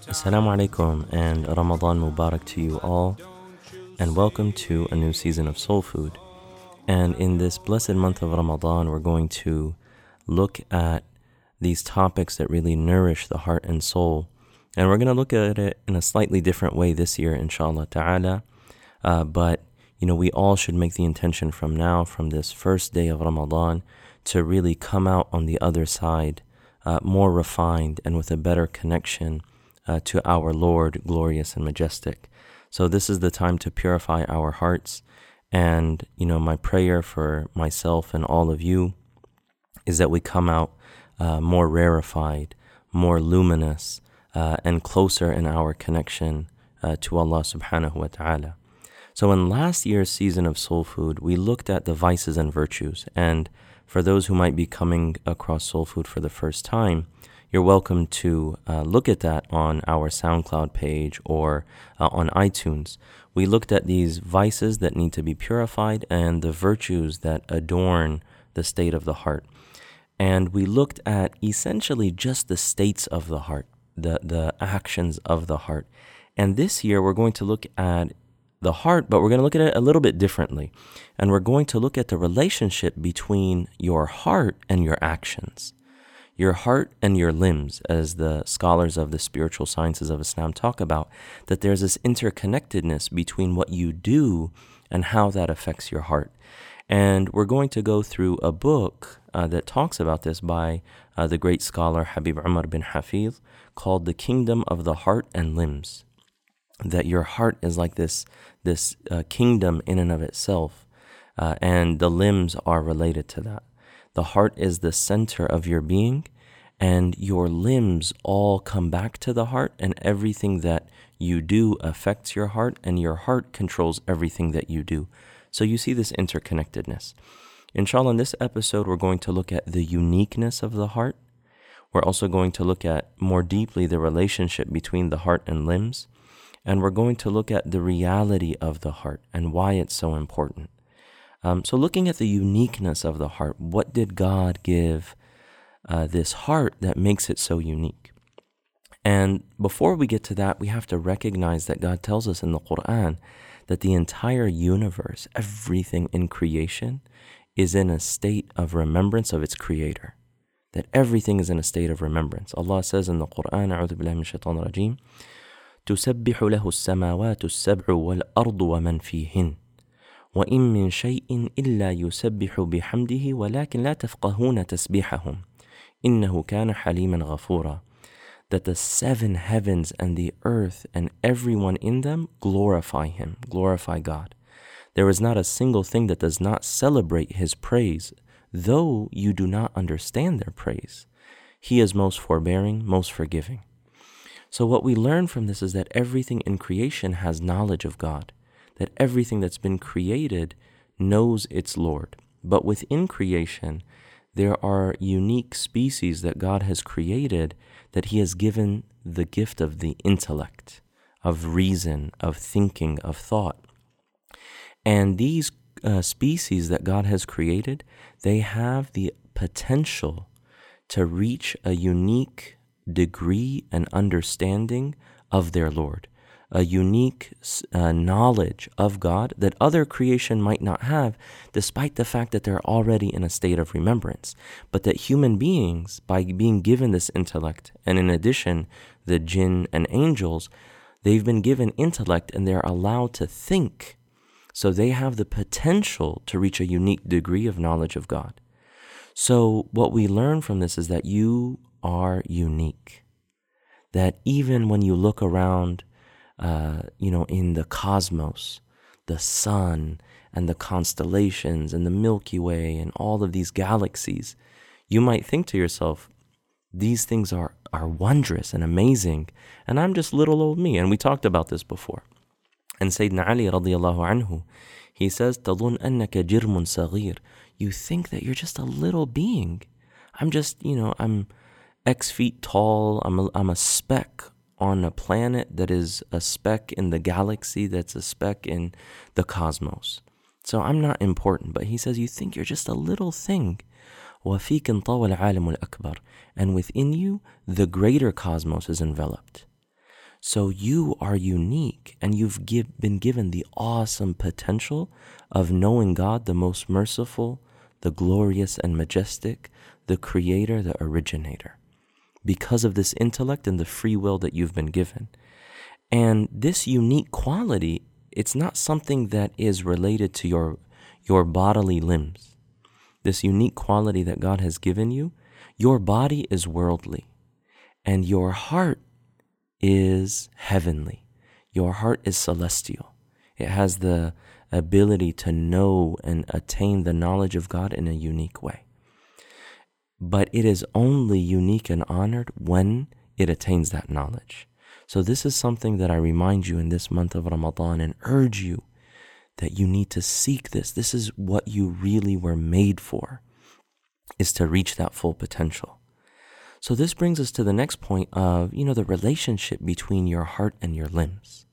Assalamu alaikum and Ramadan Mubarak to you all, and welcome to a new season of Soul Food. And in this blessed month of Ramadan, we're going to look at these topics that really nourish the heart and soul. And we're going to look at it in a slightly different way this year, inshallah ta'ala. Uh, but, you know, we all should make the intention from now, from this first day of Ramadan, to really come out on the other side uh, more refined and with a better connection uh, to our Lord, glorious and majestic. So, this is the time to purify our hearts and, you know, my prayer for myself and all of you is that we come out uh, more rarefied, more luminous, uh, and closer in our connection uh, to Allah subhanahu wa ta'ala. So, in last year's season of Soul Food, we looked at the vices and virtues. And for those who might be coming across Soul Food for the first time, you're welcome to uh, look at that on our SoundCloud page or uh, on iTunes. We looked at these vices that need to be purified and the virtues that adorn the state of the heart. And we looked at essentially just the states of the heart, the, the actions of the heart. And this year we're going to look at the heart, but we're going to look at it a little bit differently. And we're going to look at the relationship between your heart and your actions your heart and your limbs, as the scholars of the spiritual sciences of Islam talk about, that there's this interconnectedness between what you do and how that affects your heart. And we're going to go through a book uh, that talks about this by uh, the great scholar Habib Umar bin Hafiz called The Kingdom of the Heart and Limbs. That your heart is like this, this uh, kingdom in and of itself, uh, and the limbs are related to that. The heart is the center of your being, and your limbs all come back to the heart, and everything that you do affects your heart, and your heart controls everything that you do. So you see this interconnectedness. Inshallah, in this episode, we're going to look at the uniqueness of the heart. We're also going to look at more deeply the relationship between the heart and limbs. And we're going to look at the reality of the heart and why it's so important. Um, so, looking at the uniqueness of the heart, what did God give uh, this heart that makes it so unique? And before we get to that, we have to recognize that God tells us in the Quran that the entire universe, everything in creation, is in a state of remembrance of its creator. That everything is in a state of remembrance. Allah says in the Quran, أعوذ بالله من الشيطان الرجيم, تسبح له السماوات السبع والأرض ومن فيهن وإن من شيء إلا يسبح بحمده ولكن لا تفقهون تسبيحهم إنه كان حليما غفورا that the seven heavens and the earth and everyone in them glorify him, glorify God. There is not a single thing that does not celebrate his praise, though you do not understand their praise. He is most forbearing, most forgiving. So, what we learn from this is that everything in creation has knowledge of God that everything that's been created knows its Lord. But within creation, there are unique species that God has created that He has given the gift of the intellect, of reason, of thinking, of thought. And these uh, species that God has created, they have the potential to reach a unique degree and understanding of their Lord a unique uh, knowledge of God that other creation might not have, despite the fact that they're already in a state of remembrance. But that human beings, by being given this intellect, and in addition, the jinn and angels, they've been given intellect and they're allowed to think. So they have the potential to reach a unique degree of knowledge of God. So, what we learn from this is that you are unique. That even when you look around uh, you know, in the cosmos, the sun and the constellations and the Milky Way and all of these galaxies, you might think to yourself, These things are, are wondrous and amazing. And I'm just little old me. And we talked about this before. And Sayyidina Ali radiallahu anhu, he says, تَظُنْ أَنَّكَ جِرْمٌ صَغِيرٌ You think that you're just a little being. I'm just, you know, I'm X feet tall. I'm a, I'm a speck on a planet that is a speck in the galaxy, that's a speck in the cosmos. So I'm not important. But he says, You think you're just a little thing. وفيك انطوى العالم الأكبر and within you the greater cosmos is enveloped. So you are unique and you've give, been given the awesome potential of knowing God, the most merciful, the glorious and majestic, the creator, the originator, because of this intellect and the free will that you've been given. And this unique quality, it's not something that is related to your, your bodily limbs this unique quality that God has given you, your body is worldly and your heart is heavenly. Your heart is celestial. It has the ability to know and attain the knowledge of God in a unique way. But it is only unique and honored when it attains that knowledge. So, this is something that I remind you in this month of Ramadan and urge you that you need to seek this. This is what you really were made for, is to reach that full potential. So this brings us to the next point of, you know, the relationship between your heart and your limbs.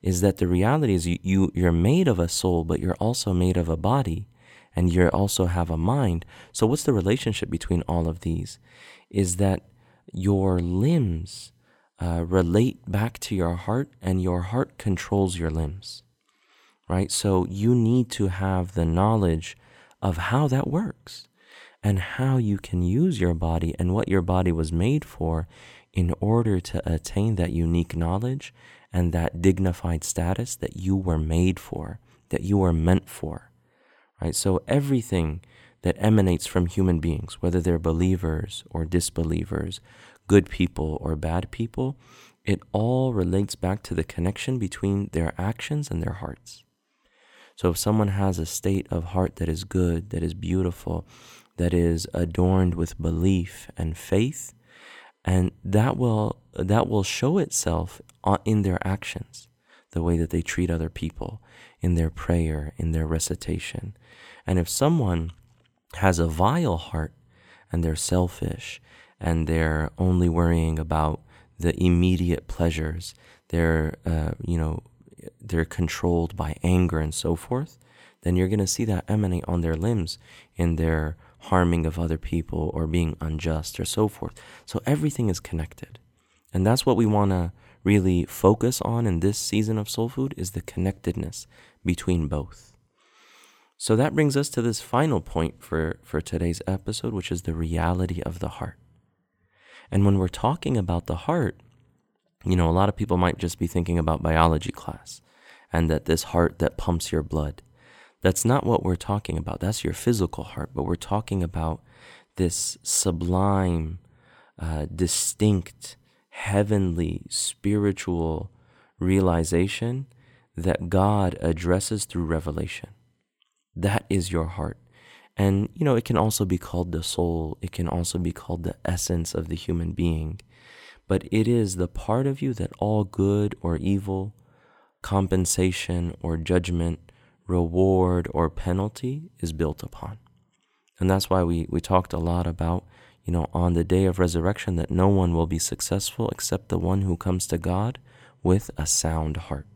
Is that the reality is you, you you're made of a soul, but you're also made of a body and you also have a mind. So what's the relationship between all of these? Is that your limbs uh, relate back to your heart and your heart controls your limbs right? So you need to have the knowledge of how that works and how you can use your body and what your body was made for in order to attain that unique knowledge and that dignified status that you were made for, that you were meant for, right? So everything that emanates from human beings, whether they're believers or disbelievers, good people or bad people, it all relates back to the connection between their actions and their hearts. So if someone has a state of heart that is good, that is beautiful, that is adorned with belief and faith, and that will that will show itself uh, in their actions, the way that they treat other people, in their prayer, in their recitation. And if someone has a vile heart and they're selfish and they're only worrying about the immediate pleasures, they're uh, you know they're controlled by anger and so forth, then you're going to see that emanate on their limbs in their harming of other people or being unjust or so forth. So everything is connected. And that's what we want to really focus on in this season of soul food is the connectedness between both. So that brings us to this final point for, for today's episode, which is the reality of the heart. And when we're talking about the heart, you know, a lot of people might just be thinking about biology class and that this heart that pumps your blood. That's not what we're talking about. That's your physical heart, but we're talking about this sublime, uh, distinct, heavenly, spiritual realization that God addresses through revelation. That is your heart. And, you know, it can also be called the soul, it can also be called the essence of the human being but it is the part of you that all good or evil, compensation or judgment, reward or penalty is built upon. And that's why we, we talked a lot about, you know, on the day of resurrection that no one will be successful except the one who comes to God with a sound heart.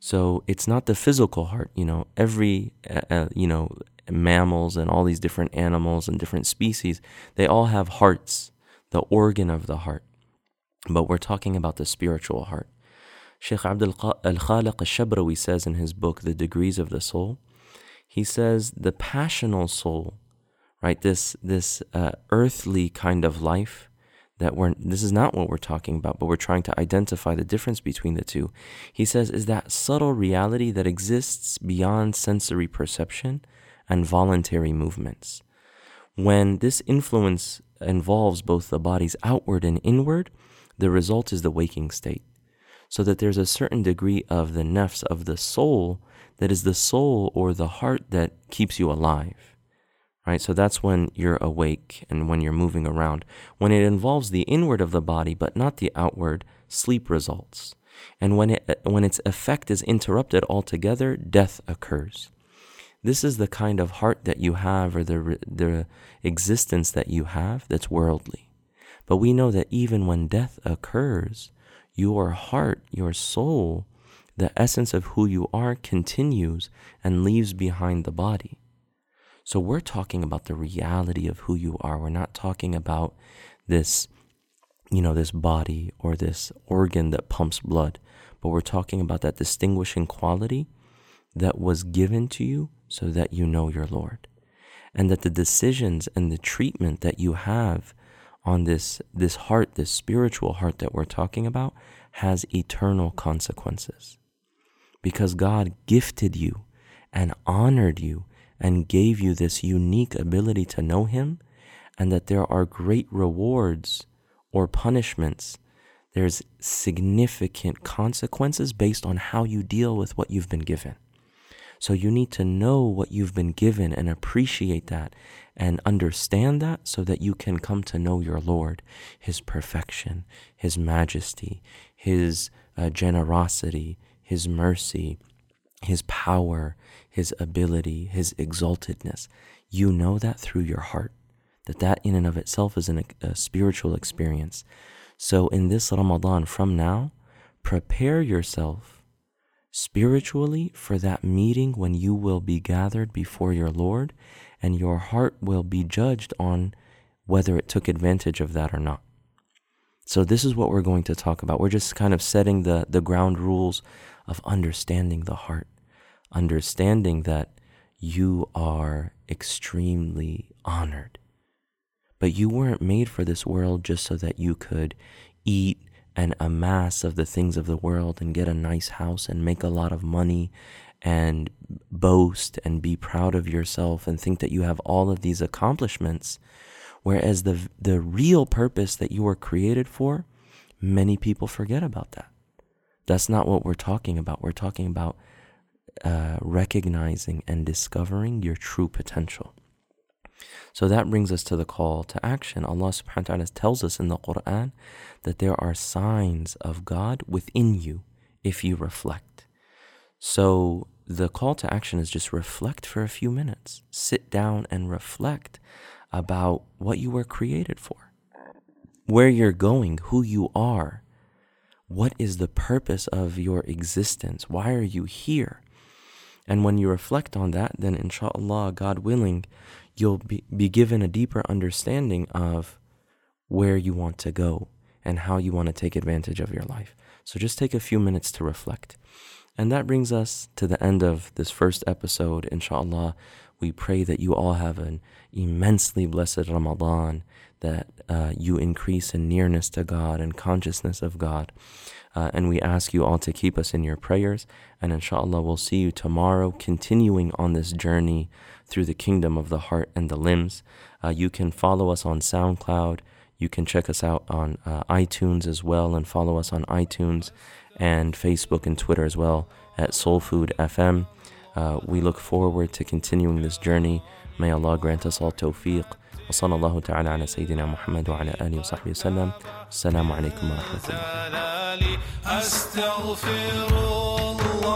So it's not the physical heart, you know, every, uh, uh you know, mammals and all these different animals and different species, they all have hearts, the organ of the heart but we're talking about the spiritual heart. Sheikh Abdul Al Khaliq al Shabrawi says in his book, The Degrees of the Soul, he says the passional soul, right, this, this uh, earthly kind of life, that we're, this is not what we're talking about, but we're trying to identify the difference between the two. He says, is that subtle reality that exists beyond sensory perception and voluntary movements. When this influence involves both the body's outward and inward, the result is the waking state. So that there's a certain degree of the nafs, of the soul, that is the soul or the heart that keeps you alive. Right? So that's when you're awake and when you're moving around. When it involves the inward of the body but not the outward, sleep results. And when it when its effect is interrupted altogether, death occurs. This is the kind of heart that you have or the the existence that you have that's worldly. But we know that even when death occurs, your heart, your soul, the essence of who you are continues and leaves behind the body. So we're talking about the reality of who you are. We're not talking about this, you know, this body or this organ that pumps blood, but we're talking about that distinguishing quality that was given to you so that you know your Lord. And that the decisions and the treatment that you have on this this heart, this spiritual heart that we're talking about has eternal consequences. Because God gifted you and honored you and gave you this unique ability to know Him, and that there are great rewards or punishments. There's significant consequences based on how you deal with what you've been given. So you need to know what you've been given and appreciate that and understand that so that you can come to know your Lord, His perfection, His majesty, His uh, generosity, His mercy, His power, His ability, His exaltedness. You know that through your heart, that that in and of itself is an, a spiritual experience. So in this Ramadan from now, prepare yourself spiritually for that meeting when you will be gathered before your Lord and your heart will be judged on whether it took advantage of that or not. So this is what we're going to talk about. We're just kind of setting the, the ground rules of understanding the heart, understanding that you are extremely honored. But you weren't made for this world just so that you could eat and amass of the things of the world and get a nice house and make a lot of money and boast and be proud of yourself and think that you have all of these accomplishments whereas the the real purpose that you were created for many people forget about that that's not what we're talking about we're talking about uh, recognizing and discovering your true potential so that brings us to the call to action. Allah subhanahu wa ta'ala tells us in the Quran that there are signs of God within you if you reflect. So the call to action is just reflect for a few minutes. Sit down and reflect about what you were created for, where you're going, who you are. What is the purpose of your existence? Why are you here? And when you reflect on that, then inshallah, God willing, you'll be, be given a deeper understanding of where you want to go and how you want to take advantage of your life. So just take a few minutes to reflect. And that brings us to the end of this first episode. Inshallah, we pray that you all have an immensely blessed Ramadan, that uh, you increase in nearness to God and consciousness of God. Uh, and we ask you all to keep us in your prayers. And inshallah, we'll see you tomorrow, continuing on this journey through the kingdom of the heart and the limbs. Uh, you can follow us on SoundCloud. You can check us out on uh, iTunes as well and follow us on iTunes and Facebook and Twitter as well at Soul Food FM. Uh, we look forward to continuing this journey. May Allah grant us all tawfiq. وصلى الله تعالى على سيدنا محمد وعلى آله وصحبه وسلم. السلام عليكم ورحمة الله. أستغفر الله.